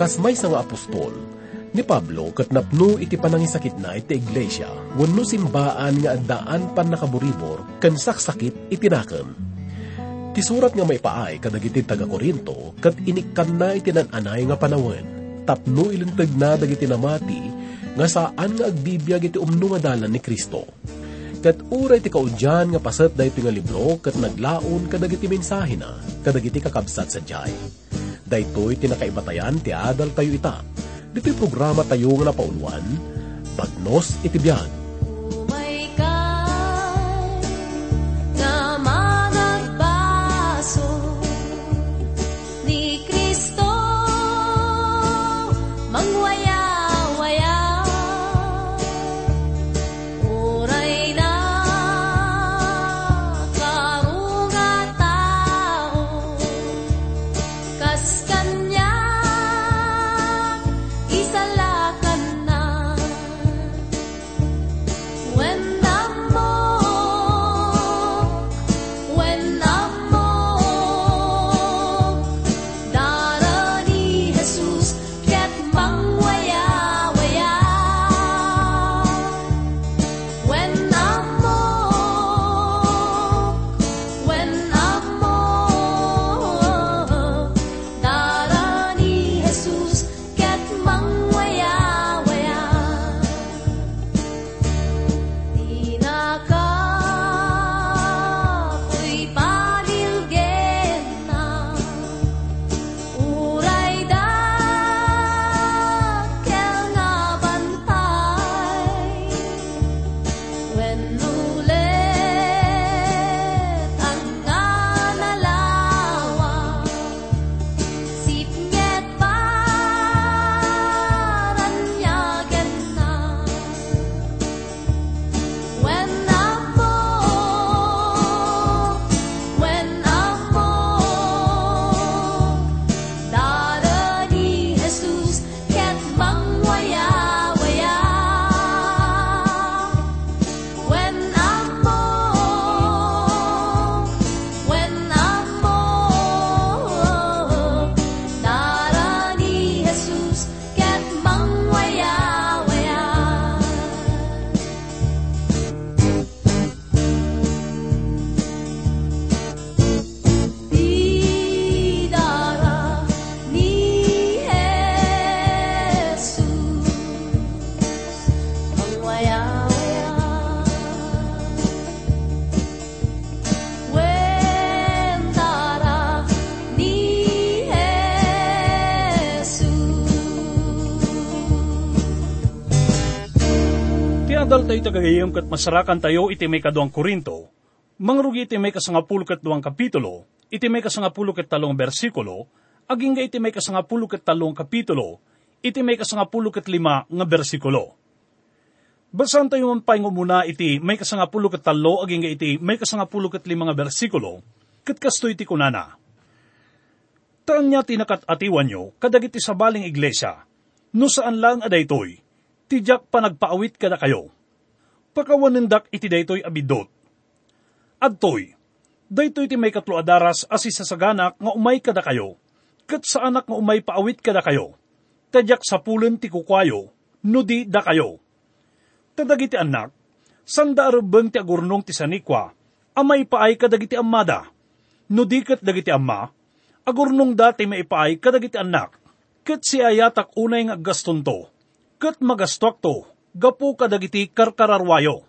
kas may nga apostol, ni Pablo kat napno iti panangisakit na iti iglesia, wano simbaan nga addaan pan nakaburibor, kan saksakit itinakem. Ti surat nga may paay kadagiti taga Korinto, kat inikkan na itinananay nga panawen, tapno ilintag na dagiti namati, nga saan nga agbibiyag iti umno nga dalan ni Kristo. Kat uray ti kaudyan nga pasat da iti nga libro, kat naglaon kadagiti mensahe na, kadagiti kakabsat sa jay. Daytoy tinakaibatayan ti adal tayo ita, Dito'y programa tayo nga napauluan, Bagnos Itibiyag. Tayo tagagayam kat masarakan tayo iti may kaduang Korinto, mangrugi iti may kasangapulo kat duang kapitulo, iti may kasangapulo kat talong bersikulo, aging ga iti may kasangapulo kat talong kapitulo, iti may kasangapulo kat lima nga bersikulo. Basan tayo mampay nga muna iti may kasangapulo kat talo, aging ga iti may kasangapulo kat lima nga bersikulo, kat kasto iti kunana. Taan niya tinakat atiwan nyo, kadagiti sa baling iglesia, no saan lang adaytoy, tijak pa nagpaawit kada kayo. Pakawanindak iti daytoy abidot. Adtoy, daytoy ti may katlo adaras asi sa saganak nga umay kada kayo, kat sa anak nga umay paawit kada kayo. Tadyak sa pulen ti kukwayo, no di da kayo. Tadagiti anak, sanda arubeng ti agurnong ti sanikwa, amay paay kadagiti amada. No di kat dagiti amma, agurnong dati may paay kadagiti anak, kat si ayatak unay nga gaston to, kat magastok to, gapu kadagiti karkararwayo.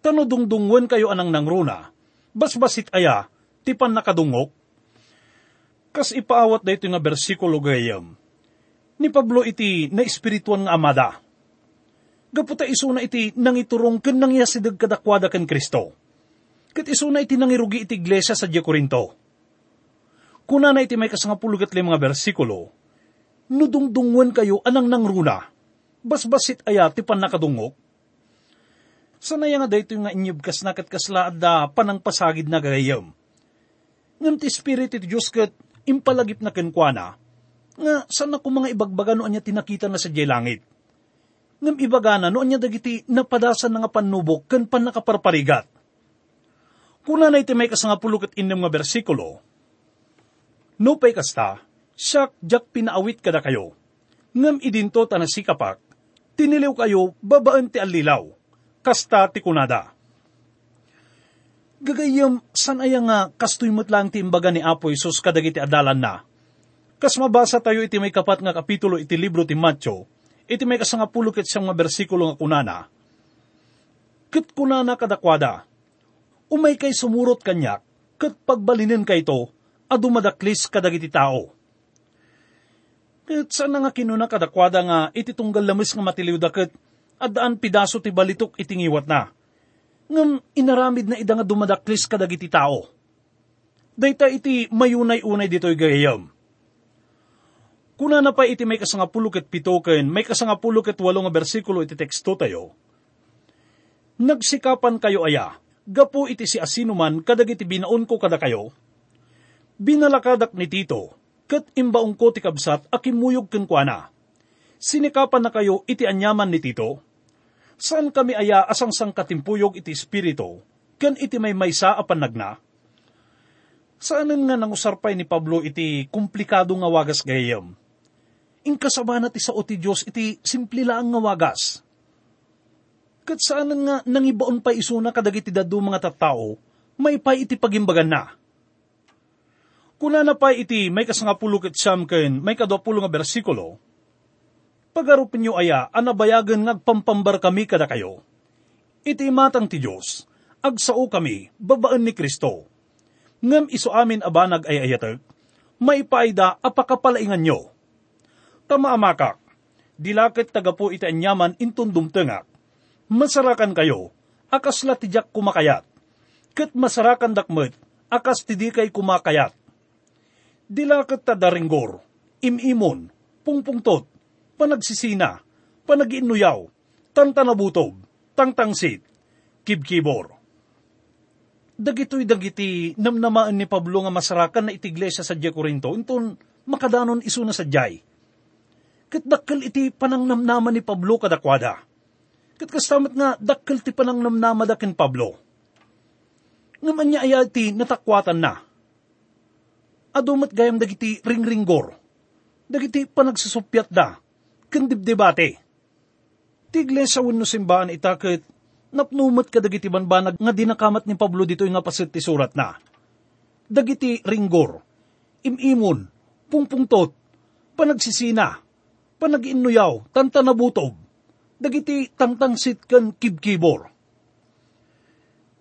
Tano dungdungwen kayo anang nangruna, basbasit aya, tipan nakadungok. Kas ipaawat da ito nga bersikulo gayam. Ni Pablo iti na espirituan nga amada. Gaputa isuna iti nangiturong ken nangyasidag kadakwada ken Kristo. Kat isuna iti nangirugi iti iglesia sa Korinto. Kuna na iti may kasangapulugat mga bersikulo, nudungdungwen kayo anang nangruna, basbasit aya ti pan nakadungok. Sanaya nga dayto nga inyubkas na kat kaslaad da panang pasagid na gayam. Ngam ti Spirit iti Diyos kat impalagip na kenkwana, nga sana ko mga ibagbaga no anya tinakita na sa jay langit. Ngam ibagana no anya dagiti napadasan na nga panubok ken pan nakaparparigat. Kuna na iti may kasangapulo kat inem nga bersikulo, No pay kasta, siyak jak pinaawit kada kayo. Ngam idinto ta tiniliw kayo babaan ti alilaw, kasta ti kunada. Gagayam, san aya nga kastoy mo't lang ti imbaga ni Apo Isus kadagiti adalan na. Kas mabasa tayo iti may kapat nga kapitulo iti libro ti Matyo, iti may kasangapulo ket siyang nga bersikulo nga kunana. Ket kunana kadakwada, umay kay sumurot kanyak, ket pagbalinin kay to, adumadaklis kadagiti tao. Ket saan nga kinuna kadakwada nga iti tunggal lamis nga matiliw daket, adaan pidaso ti balitok itingiwat na ngam inaramid na ida nga dumadaklis kadagiti tao. Dayta iti mayunay-unay dito'y gayam. Kuna na pa iti may kasangapulo ket pito ken may kasangapulo ket walo nga bersikulo iti teksto tayo. Nagsikapan kayo aya, gapo iti si asinuman kadagiti binaon ko kada kayo. Binalakadak ni Tito, ket imbaong ko ti kabsat akimuyog ken kuana. Sinikapan na kayo iti anyaman ni Tito, saan kami aya asang sang katimpuyog iti espiritu, ken iti may maysa apan nagna? Saanan nga nangusarpay ni Pablo iti komplikado nga wagas gayam? Inkasabana ti sao ti Diyos iti simple lang nga wagas. Kat saanan nga nangibaon pa isuna kadagiti dadu mga tattao, may pa iti pagimbagan na. Kuna na pa iti may kasangapulo ket siyam ken may kadwapulo nga bersikulo, Pagarupin nyo aya, anabayagan ngagpampambar kami kada kayo. Iti matang ti Diyos, agsao kami, babaan ni Kristo. Ngam iso amin abanag ay ayatag, may paida apakapalaingan nyo. Tama amakak, dilakit taga po iti anyaman intun dumtengak. Masarakan kayo, akas latijak kumakayat. Kat masarakan dakmet, akas tidi kay kumakayat. Dilakit tadaringgor, imimon, pungpungtot, panagsisina, panagiinuyaw, tantanabutob, tangtangsit, kibkibor. Dagitoy dagiti namnamaan ni Pablo nga masarakan na iti iglesia sa Diya Corinto, inton makadanon iso na sa Diyay. Kat dakkel iti panangnamnaman ni Pablo kadakwada. Kat kastamat nga dakkel ti panangnamnama dakin Pablo. Ngaman niya ay iti natakwatan na. Adumat gayam dagiti ringringgor. Dagiti panagsusupyat da kandibdibate. Tigle sa wano simbahan itakit, napnumat ka dagiti banbanag nga dinakamat ni Pablo dito nga pasit ti surat na. Dagiti ringgor, imimon, pungpungtot, panagsisina, panaginuyaw, tantanabutob, dagiti tangtangsit kan kibkibor.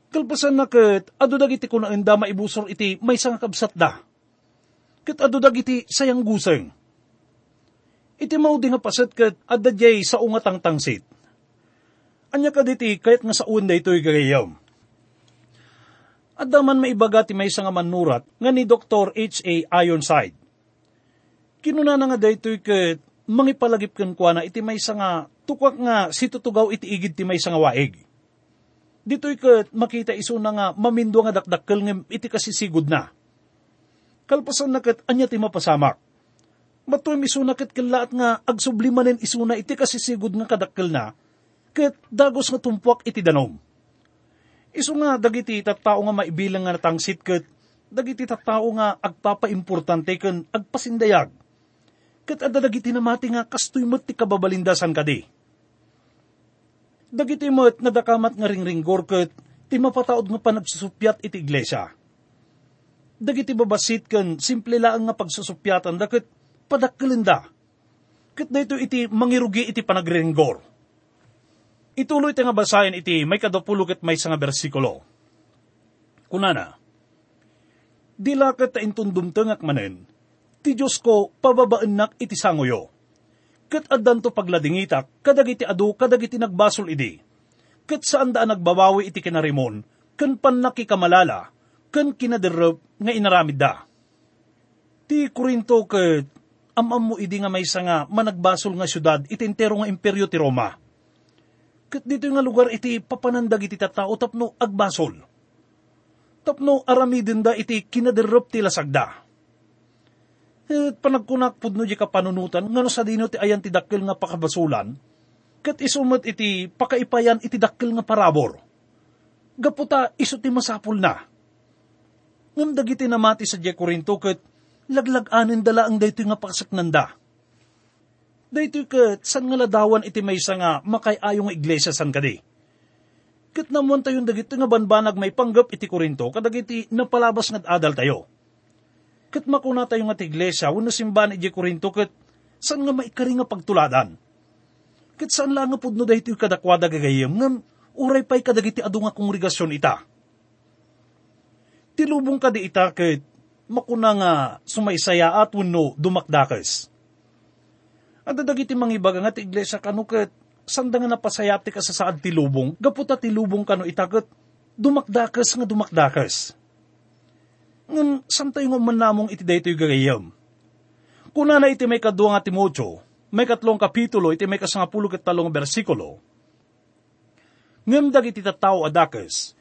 Kalpasan na ket, ado dagiti kunaenda maibusor iti may sangakabsat da. Ket ado dagiti sayang guseng iti maudi nga paset ket adda sa ungatang tangsit. Anya ka diti kahit nga sa unda ito'y gagayam. Adda man maibaga ti may nga manurat nga ni Dr. H.A. Ironside. Kinuna na nga daytoy ket mangipalagip ken kuana iti may nga tukak nga situtugaw iti igid ti may nga waig. Dito'y ket makita iso na nga mamindo nga dakdakkel nga iti kasisigod na. Kalpasan na ket anya ti mapasamak Matoy misuna ket kalaat nga agsublimanen isuna iti kasisigod nga kadakkel na, ket dagos nga tumpuak iti danom. Isu nga dagiti tattao nga maibilang nga natangsit ket dagiti tattao nga agpapaimportante ken agpasindayag. Ket adda dagiti namati nga kastoy met ti kababalindasan kadi. Dagiti met nadakamat nga ringringgor ket ti mapataod nga panagsusupyat iti iglesia. Dagiti babasit ken simple laang nga pagsusupyatan daket padakkelin da. Kat dito iti mangirugi iti panagrenggor. Ituloy nga basahin iti may kadapulog at may nga bersikulo. Kunana, Dila kat ta intundumtengak manen, ti Diyos ko pababaanak iti sangoyo. Kat addan to pagladingitak, kadagiti adu, kadagiti nagbasol idi. Kat saan daan nagbabawi iti kinarimon, kan panaki kamalala, kan kinaderab nga inaramid da. Ti Korinto kat amam mo idi nga may nga managbasol nga syudad itintero nga imperyo ti Roma. Kat dito nga lugar iti papanandag iti tattao tapno agbasol. Tapno aramidin da iti kinaderop ti lasagda. Et panagkunak pudno di kapanunutan nga no sa dino ti ayan ti dakkel nga pakabasulan, kat isumat iti pakaipayan iti dakkel nga parabor. Gaputa iso ti masapul na. Ngam dagiti na mati sa Diya Korinto kat laglag-anin dala ang dayto nga paksak nanda. Dahito kat, san nga ladawan iti may isa nga makayayong iglesia san kadi. Kat naman tayong dagito nga banbanag may panggap iti Korinto, kadagiti napalabas nga adal tayo. Kat makuna tayo nga ti iglesia, wano simbahan iti Korinto, kat san nga maikari nga pagtuladan. Kat saan lang nga pudno dahito yung kadakwada gagayam, ngam uray pa'y kadagiti adu nga kongregasyon ita. Tilubong ka di ita kat makuna nga sumaysaya at wano dumakdakas. At dadagiti mangibaga nga ti iglesia kano kat sanda nga napasayati ka sa saad tilubong, gaputa tilubong kano itakat dumakdakas nga dumakdakas. Ngan, saan tayo nga manamong iti daytoy gagayam? Kuna na iti may kadwa nga Timotyo, may katlong kapitulo, iti may kasangapulo kat talong bersikulo. Ngam dagiti tataw adakas,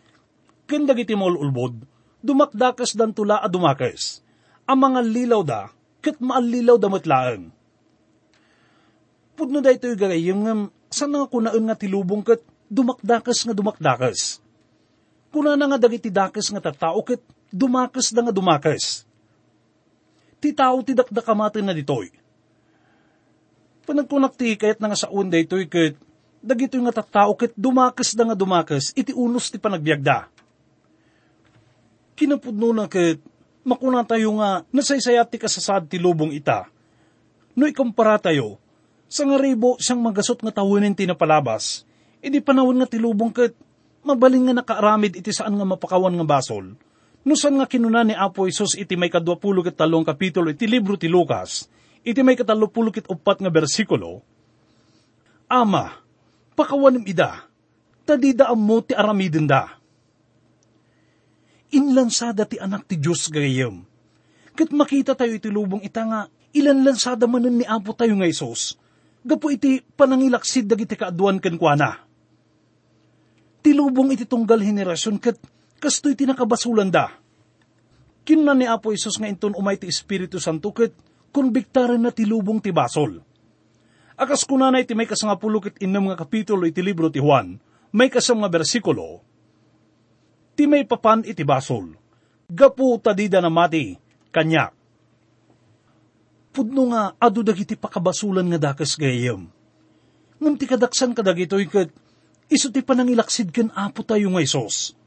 ken dagiti ulbod, dumakdakas dan tula a dumakas. Ang mga lilaw da, kat maalilaw da matlaan. Pudno da ito'y gagayam ngam, saan nga kunaan nga tilubong kat dumakdakas nga dumakdakas. Kuna na nga dagiti dakas nga tatao kat dumakas da nga dumakas. Ti tao ti dakdakamatin na ditoy. Panagkunak ti kayat nga sa unday ito'y kat dagito nga tattao kat dumakas da nga dumakas iti unos ti panagbiagda. Kinapudno na kat makuna tayo nga nasaysayat ti kasasad ti lubong ita. No ikumpara tayo, sa nga ribo siyang magasot nga tawunin ti napalabas, idi panawon nga ti lubong kat mabaling nga nakaaramid iti saan nga mapakawan nga basol. No saan nga kinuna ni Apo Isos iti may kadwapulo ket talong kapitulo iti libro ti Lucas, iti may katalupulo ket upat nga bersikulo, Ama, pakawanim ida, tadida mo ti aramidin da. Inlansada ti anak ti Diyos gayam. Kat makita tayo iti lubong ita nga, ilan lansada manen ni Apo tayo nga Isos. Gapo iti panangilaksid dagiti kaaduan ken kuana. Ti lubong iti tunggal henerasyon kat kastoy ti nakabasulan da. Kinna ni Apo Isos nga inton umay ti Espiritu Santo kat konbiktaran na ti lubong ti basol. Akas kunanay ti may kasangapulo ket nga kapitulo iti libro ti Juan, may kasam nga bersikulo, ti may papan iti basol. Gapu tadida na mati, kanya. Pudno nga, adu dagiti pakabasulan nga dakas gayam. Ngam ti kadaksan kadagitoy kat, iso ti panangilaksid ken apo tayo nga isos.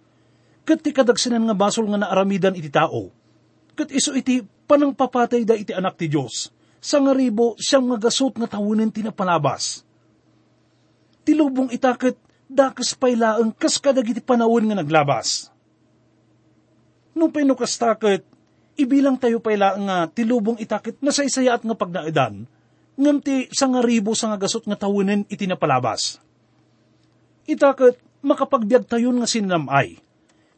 Kat ti kadagsanan nga basol nga naaramidan iti tao. Kat iso iti panang papatay da iti anak ti Diyos. Sa nga ribo siyang magasot nga tawunin tinapalabas. Tilubong itakit dakas pailaang kas kadagiti panawon nga naglabas. Nung pinukastakit, ibilang tayo pailaang nga tilubong itakit na sa isayat nga pagnaidan, ngam ti sa nga ribo sa nga gasot nga tawunin iti napalabas. Makapagbiag tayo nga sinamay.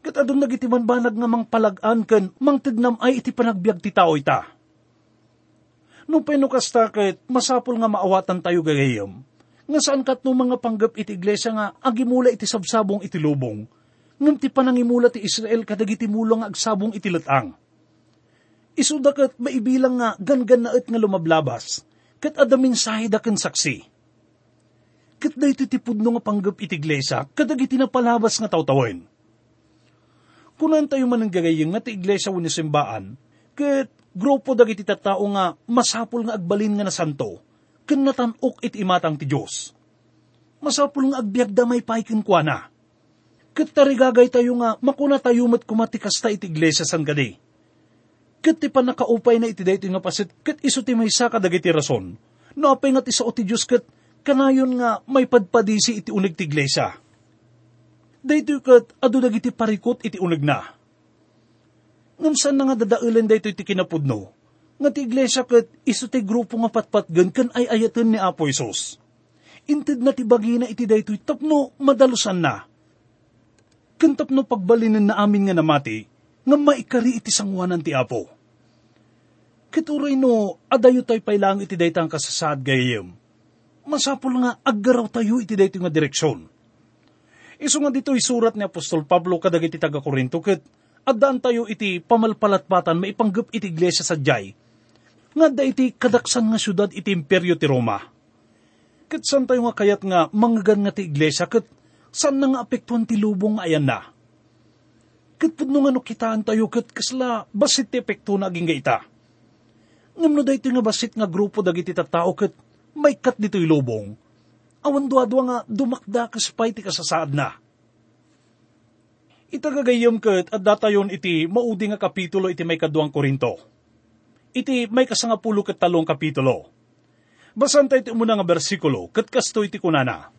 Kat adong nagiti banbanag nga mang palagan ken mang tignamay iti panagbiag ti tao ita. Nung pinukastakit, masapol nga maawatan tayo gagayam nga saan kat no mga panggap iti iglesia nga agimula iti sabsabong iti lubong, ngam ti panangimula ti Israel kadagiti mulo nga agsabong iti latang. Isuda kat maibilang nga gangan na nga lumablabas, kat adamin sahi da ken saksi. Kat da iti tipudno nga panggap iti iglesia, kadagiti na palabas nga tawtawin. Kunan tayo man ang gagayang nga ti iglesia wani simbaan, kat grupo dagiti tattao nga masapul nga agbalin nga na santo, ken natanok iti imatang ti Diyos. Masapul nga agbiag damay paikin kwa na. Ket tarigagay tayo nga makuna tayo mat kumatikas ta iti iglesia san gadi. Ket ti panakaupay na iti dayto nga pasit ket iso ti may saka dagiti rason. No apay nga ti sao ti Diyos ket kanayon nga may padpadisi iti unig ti iglesia. Dayto ket adu dagiti parikot iti unig na. Ngam saan na nga dadailan dayto iti kinapudno, nga ti iglesia ket iso ti grupo nga patpatgan ken ay ayaten ni Apo Isos. Inted na ti bagina iti daytoy tapno madalusan na. Ken tapno pagbalinin na amin nga namati, nga maikari iti sangwanan ti Apo. Ket uray no, adayo tayo pailang iti daytang kasasad gayem. Masapul nga aggaraw tayo iti dayto nga direksyon. Iso nga dito surat ni Apostol Pablo kadagiti taga Korinto ket addaan tayo iti pamalpalatpatan maipanggap iti iglesia sa jay. Nga da iti kadaksan nga syudad iti imperyo ti Roma. Ket san tayo nga kayat nga manggan nga ti iglesia ket san na nga apektuan ti lubong ayan na. Ket pudno nga no kitaan tayo ket kasla basit ti epekto na aging ita. Ngam no dayto nga basit nga grupo dagiti tattao ket may kat dito'y lubong, awan duwa nga dumakda kaspay ti kasasaad na. Itagagayom kat at datayon iti maudi nga kapitulo iti may kaduang Korinto. Iti may kasangapulo kat talong kapitulo. Basan tayo iti umuna nga bersikulo, kat kasto iti kunana.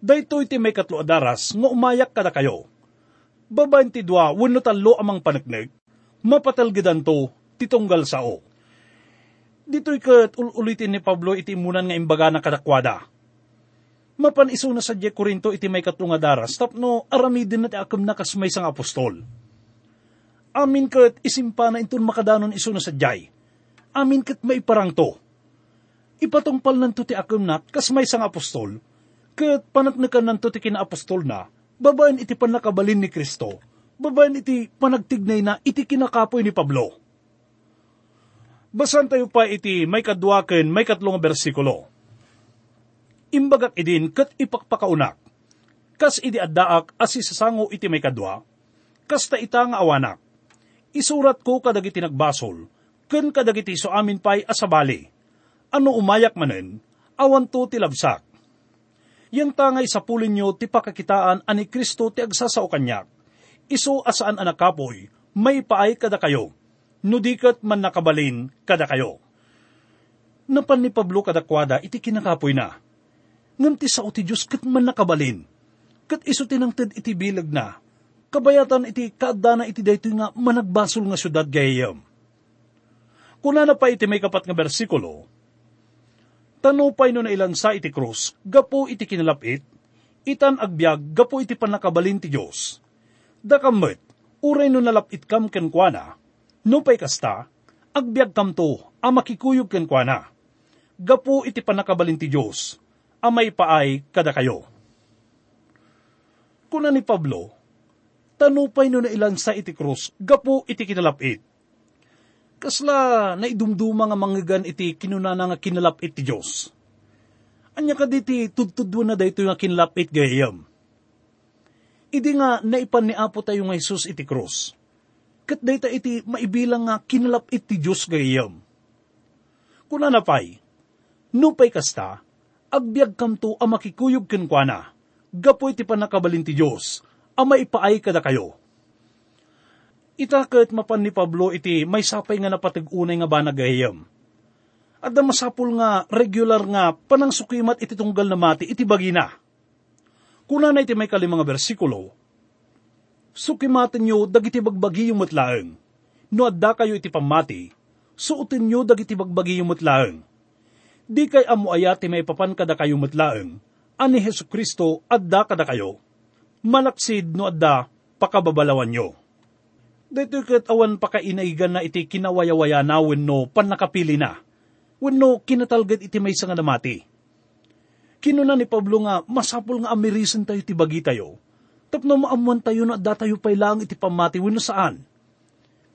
Dayto iti may katlo adaras, nga umayak kada kayo. Babaen ti dua, wano talo amang panagnig, mapatalgidan to, titunggal sao. Dito'y kat ululitin ni Pablo iti imunan nga imbaga na kadakwada. Mapan iso na sa Korinto iti may katlong adaras, tapno aramidin na ti akam na kasmay sang apostol. Amin kat isimpa na intun makadanon iso na sa Diyay. Amin kat maiparang to. Ipatungpal nanto ti akam na kasmay sang apostol, kat panaknakan nanto ti kinaapostol na, babaen iti panakabalin ni Kristo, babaen iti panagtignay na iti kinakapoy ni Pablo. Basan tayo pa iti may kadwaken, may katlong bersikulo imbagak idin kat ipakpakaunak. Kas idi addaak as isasango iti may kadwa, kas ta ita nga awanak. Isurat ko kadagiti nagbasol, ken kadagiti so amin pay asabali. Ano umayak manen, awan to ti labsak. Yang tangay sa pulin nyo ti pakakitaan ani Kristo ti agsasao kanyak. Iso asaan anak kapoy, may paay kada kayo. Nudikat man nakabalin kada kayo. Napan ni Pablo kadakwada iti kinakapoy na ngam ti sao ti Diyos kat man nakabalin. Kat iso tinangtad iti bilag na, kabayatan iti kaadana iti dayto nga managbasol nga syudad gayam. Kuna na pa iti may kapat nga bersikulo, tanupay no na ilan sa iti krus, gapo iti kinalapit, itan agbyag, gapo iti panakabalin ti Diyos. Dakammet, uray no nalapit kam kenkwana, no pay kasta, agbyag kam to, amakikuyog kenkwana. Gapo iti panakabalin ti Diyos, amay paay kada kayo. Kuna ni Pablo, tanupay no na ilan sa iti krus, gapo iti kinalapit. Kasla na idumduma nga manggigan iti kinunana nga kinalapit ti Diyos. Anya ka diti tudtudwa na dayto nga kinalapit gayam. Idi nga naipan ni Apo tayo nga Jesus iti krus. Kat dayta iti maibilang nga kinalapit ti Diyos gayam. Kuna na pay, nupay kasta, agbyag kamto a makikuyog kenkwana, gapoy ti panakabalin ti Diyos, a maipaay kada kayo. Itakat mapan ni Pablo iti may sapay nga napatag-unay nga banagayam. At na masapul nga regular nga panang sukimat iti tunggal na mati iti bagina. Kuna na iti may kalimang bersikulo, Sukimatin nyo dagiti bagbagi yung matlaeng. No adda kayo iti pamati, suotin nyo dagiti bagbagi yung matlaeng di kay amo ayati may papan kada kayo matlaeng, ani Heso Kristo adda kada kayo. Malaksid no adda pakababalawan nyo. Dito kat awan pakainaigan na iti kinawayawaya na wenno panakapili na. Wenno kinatalgad iti may nga namati. Kinuna ni Pablo nga masapul nga amerisan tayo ti bagi tayo. Tapno maamuan tayo na adda tayo pay lang iti pamati wenno saan.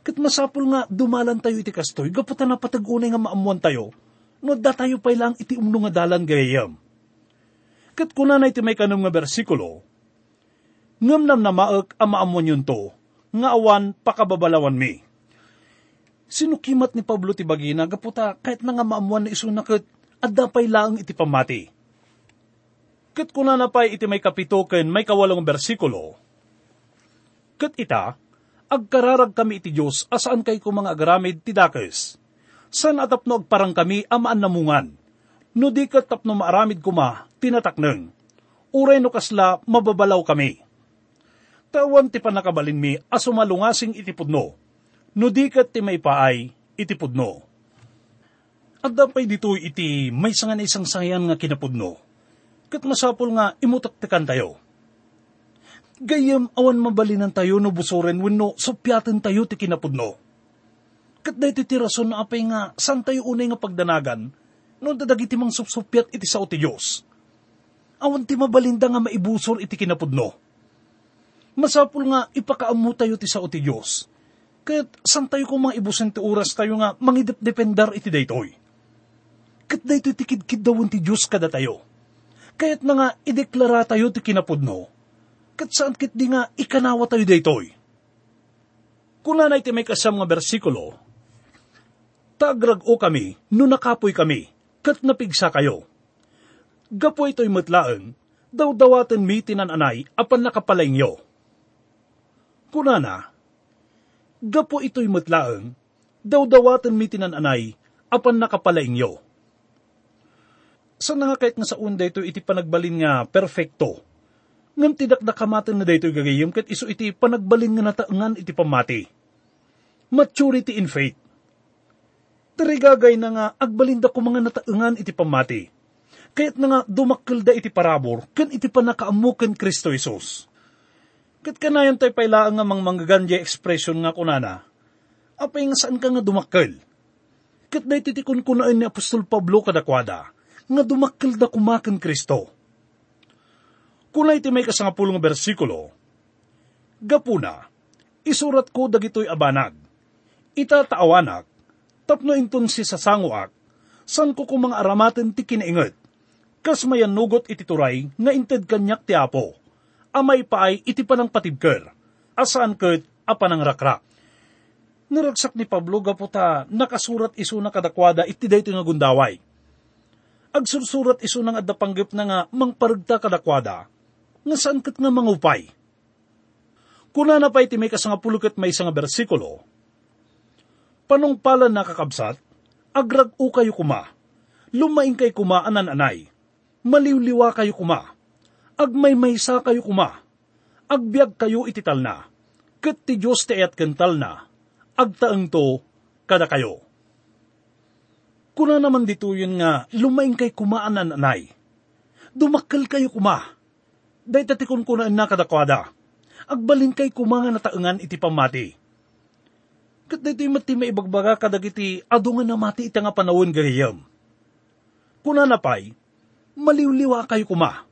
Kat masapul nga dumalan tayo iti kastoy, gaputan na patagunay nga maamuan tayo, no da tayo pay lang iti umno nga dalan gayam. Kat kuna na iti may kanong nga bersikulo, ngam nam na maak amaamon yun to, nga awan pakababalawan mi. Sinukimat ni Pablo ti bagina, gaputa kahit na nga maamuan na iso na kat, adda pay lang iti pamati. Kat kuna na pay iti may kapitoken may kawalong bersikulo, kat ita, agkararag kami iti Diyos asaan kay ko mga agaramid ti dakes san atapno parang kami amaan namungan. No di kat tapno maaramid kuma, tinatakneng. Uray no kasla, mababalaw kami. Tawan ti panakabalin mi, asumalungasing itipudno. No di kat ti may paay, itipudno. At dapay dito iti may sangan isang sayan nga kinapudno. Kat masapol nga imutaktikan tayo. Gayam awan mabalinan tayo no busoren wenno sopyaten tayo ti kinapudno Kat da iti rason na apay nga, san tayo unay nga pagdanagan, no dadagiti mang supsupyat iti sao ti Diyos. Awan ti mabalinda nga maibusor iti kinapudno. Masapul nga ipakaamu tayo ti sao ti Diyos. Kat san tayo kung mga ibusan ti oras tayo nga mangidependar iti daytoy. Kat daytoy ti kidkid dawon ti Diyos kada tayo. Kayat na nga ideklara tayo ti kinapudno. Kat saan kit di nga ikanawa tayo daytoy. Kuna na iti may kasam nga bersikulo, tagrag o kami, no nakapoy kami, kat napigsa kayo. Gapo ito'y matlaeng, daw dawaten mi tinananay apan nakapalaingyo. Kunana, gapo ito'y matlaeng, daw dawaten mi tinananay apan nakapalaingyo. Sa nga kahit nga sa unda ito iti panagbalin nga perfecto, ngam tidakdakamatan na daytoy gagayim kat iso iti panagbalin nga nataangan iti pamati. Maturity in faith. Tarigagay na nga agbalinda ko mga nataangan iti pamati. Kaya't nga dumakkel da iti parabor, kan iti panakaamukan Kristo Isos. Kat kanayan tayo pailaan nga mang manggagandya expression nga kunana, apay nga saan ka nga dumakkel? Kat da iti tikon kunaan ni Apostol Pablo kadakwada, nga dumakkel da kumakan Kristo. Kunay iti may kasangapulong bersikulo, Gapuna, isurat ko dagitoy abanag, itataawanak, tapno inton si sasanguak, san ko kung mga aramaten ti kinaingat, kas mayanugot iti turay nga inted kanyak ti apo, amay paay iti panang patibker, asaan ket apanang rakrak. Naragsak ni Pablo gaputa nakasurat iso na kadakwada iti dayto nga gundaway. Agsursurat iso nang adda panggap na nga mangparagta kadakwada, nga saan kat nga mangupay. Kuna na pa iti may kasangapulukat may isang bersikulo, panungpalan nakakabsat, agrag u kayo kuma, lumaing kay kuma anan anay, maliwliwa kayo kuma, agmaymaysa kayo kuma, agbyag kayo itital na, kat ti Diyos ti ayat kental na, agtaeng to kada kayo. Kuna naman dito yun nga, lumaing kay kuma anan anay, dumakkel kayo kuma, day tatikon kunaan na kadakwada, agbalin kay kuma nga nataengan iti pamati. Kat dito yung mati maibagbaga kadag iti adungan na mati ita nga panawon gayam. Kuna na pay, maliwliwa kayo kuma.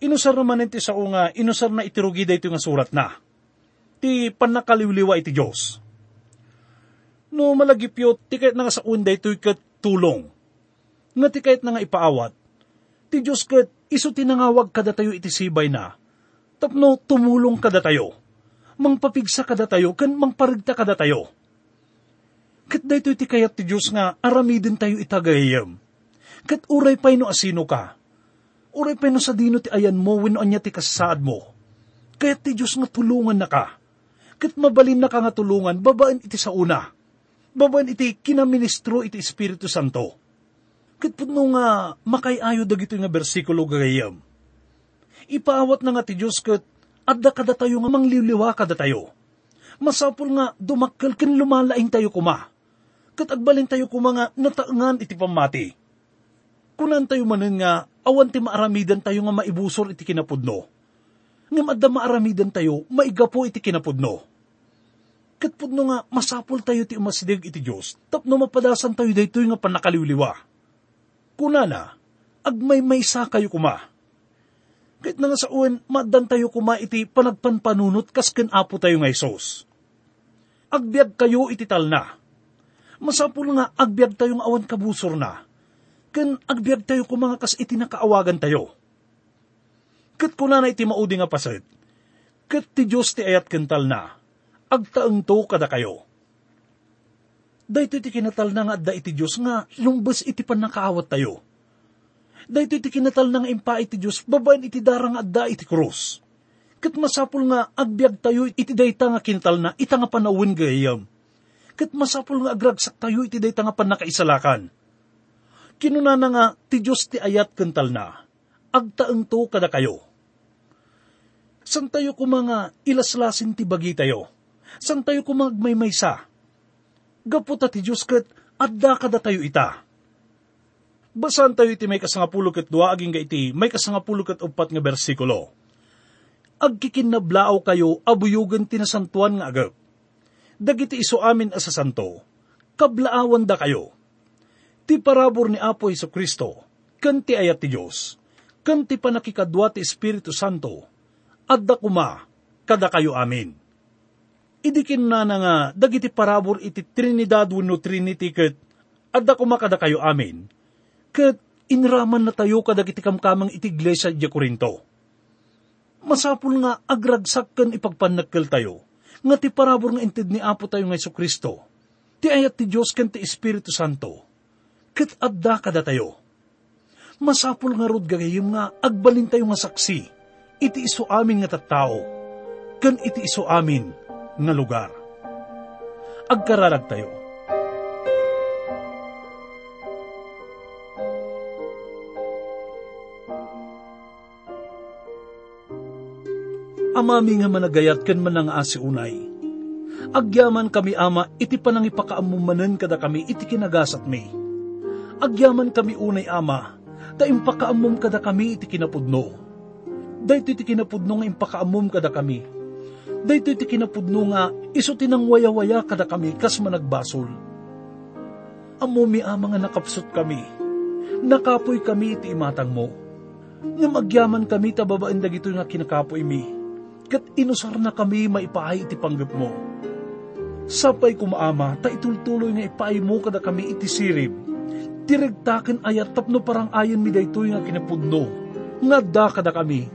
Inusar naman iti sa nga, inusar na itirugi dito nga surat na. Ti panakaliwliwa iti Diyos. No malagipyo, ti kahit na nga sa unda ito'y kat tulong. Nga ti na nga ipaawat, ti Diyos kat iso tinangawag kada tayo iti sibay na, tapno tumulong kada tayo mangpapigsa kada tayo, kan mangparigta kada tayo. Kat dayto iti kayat ti Diyos nga, aramidin tayo itagayam. Kat uray pay no asino ka. Uray pay no sa dino ti ayan mo, wino anya ti kasaad mo. Kayat ti Diyos nga tulungan na ka. Kat mabalin na ka nga tulungan, babaan iti sa una. Babaan iti kinaministro iti Espiritu Santo. Kat puno nga makayayo dagito nga bersikulo gagayam. Ipaawat na nga ti Diyos kat adda kada tayo nga mangliliwa kada tayo. Masapul nga dumakkel ken lumalaing tayo kuma. Kat agbalin tayo kuma nga nataengan iti pamati. Kunan tayo manen nga awan ti maaramidan tayo nga maibusor iti kinapudno. Ngam adda maaramidan tayo maigapo iti kinapudno. Kat pudno nga masapul tayo ti umasidig iti Diyos tapno mapadasan tayo daytoy nga panakaliwliwa. Kunana, agmay-maysa kayo kuma kahit na nga sa uwan, madan tayo kuma iti panagpanpanunot kas ken apo tayo nga Isos. Agbyag kayo iti tal na. Masapul nga agbyag tayo nga awan kabusor na. Ken agbyag tayo kuma nga kas iti nakaawagan tayo. Kat kuna na iti maudi nga paset. Kat ti Diyos ti ayat kental na. Agtaeng to kada kayo. Dahito iti kinatal na nga adda iti Diyos nga lumbas iti panakaawat tayo dahito iti kinatal ng impa iti Diyos, babaen iti darang adda iti krus. Kat masapul nga agbyag tayo iti dayta nga kinatal na ita nga panawin gayam. Kat masapul nga agragsak tayo iti dayta nga panakaisalakan. Kinuna na nga ti Diyos ti ayat kental na, agtaeng to kada kayo. San tayo kumanga ilaslasin ti bagi tayo? San tayo kumagmaymaysa? Gaputa ti Diyos kat adda kada tayo ita Basan tayo iti may kasangapulog at dua, aging iti may kasangapulog at upat nga bersikulo. Agkikinnablao kayo, abuyugan tinasantuan nga agap. Dagiti iso amin asa santo, kablaawan da kayo. Ti parabor ni Apo Iso Kristo, kanti ayat ti Diyos, kanti panakikadwa ti Espiritu Santo, adda kuma, kada kayo amin. Idikin na na nga, dagiti parabor iti Trinidad wenno Trinity ket, adda kuma kada kayo amin, ket inraman na tayo kadag iti kamkamang iti iglesia di Korinto. Masapul nga agragsak kan ipagpanagkel tayo, nga ti parabor nga inted ni Apo tayo nga Kristo, ti ayat ti Diyos kan ti Espiritu Santo, ket adda kada tayo. Masapul nga rod gagayim nga agbalin tayo nga saksi, iti iso amin nga tattao, kan iti iso amin nga lugar. Agkararag tayo. Amami nga managayat kan man nga asi unay. Agyaman kami ama, iti panang ipakaamumanan kada kami, iti kinagasat mi. Agyaman kami unay ama, ta impakaamum kada kami, iti kinapudno. Dahito iti kinapudno nga impakaamum kada kami. Dahito iti kinapudno nga, iso tinang waya-waya kada kami, kas managbasol. Amo mi ama nga nakapsot kami. Nakapoy kami iti imatang mo. Nga magyaman kami tababaan dagito nga kinakapoy mi. Kat inusar na kami maipaay iti panggap mo. Sapay kumaama, ta itultuloy nga ipaay mo kada kami iti sirib. Tiregtaken ayat tapno parang ayon mi daytoy nga kinapudno. Nga da kada kami.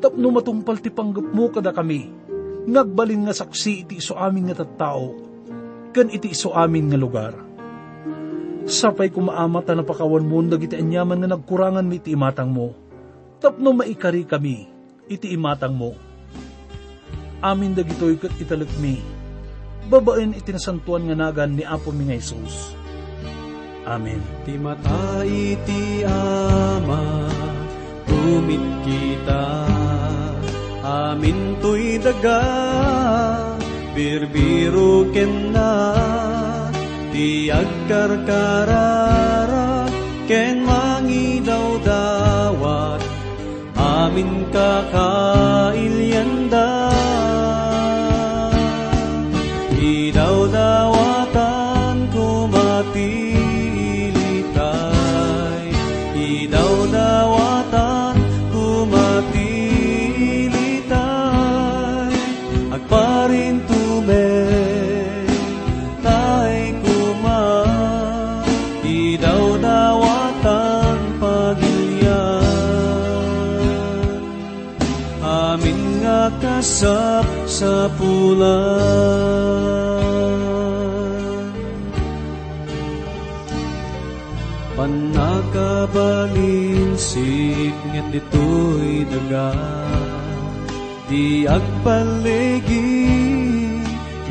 Tapno matungpal ti panggap mo kada kami. Ngagbalin nga saksi iti iso amin nga tattao. Kan iti iso amin nga lugar. Sapay kumaama ta napakawan mo dagiti anyaman nga nagkurangan mi iti imatang mo. Tapno maikari kami iti imatang mo amin dagitoy kat italag mi. Babaen itinasantuan nga nagan ni Apo mi nga Isus. Amen. Ti mata iti ama, tumit kita, amin to'y daga, birbiro ken na, ti agkarkarara, ken mangidaw dawat, amin kakailyanda. Idaw dawatan kumatilitay, kasap sa pulan. Panakabalinsik ngan dito'y daga Di agbaligi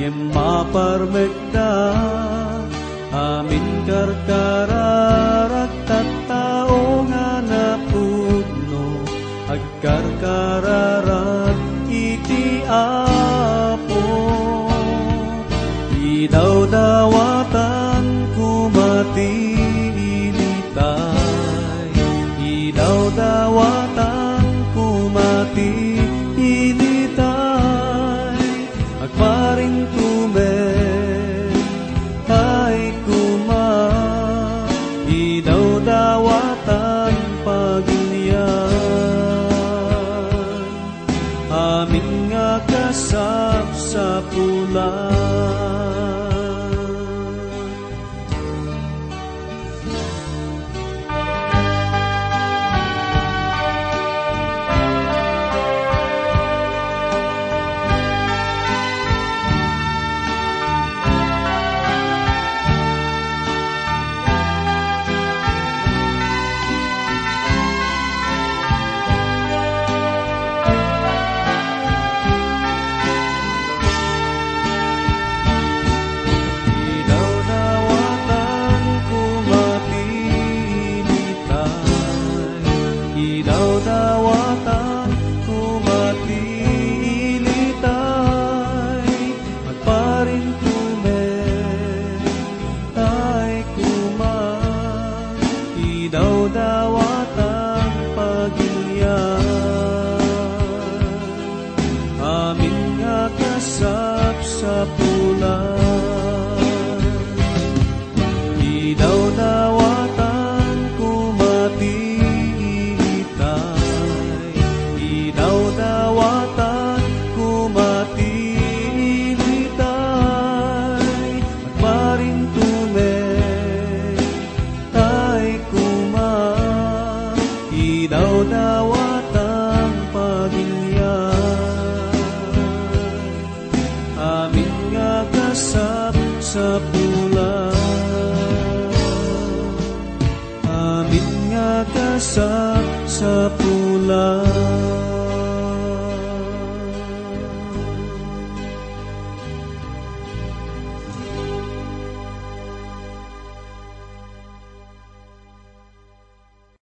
Yem maparmegda Amin karkararat tattao nga napudno Agkarkararat iti apo Idaw dawatan kasap sa pulan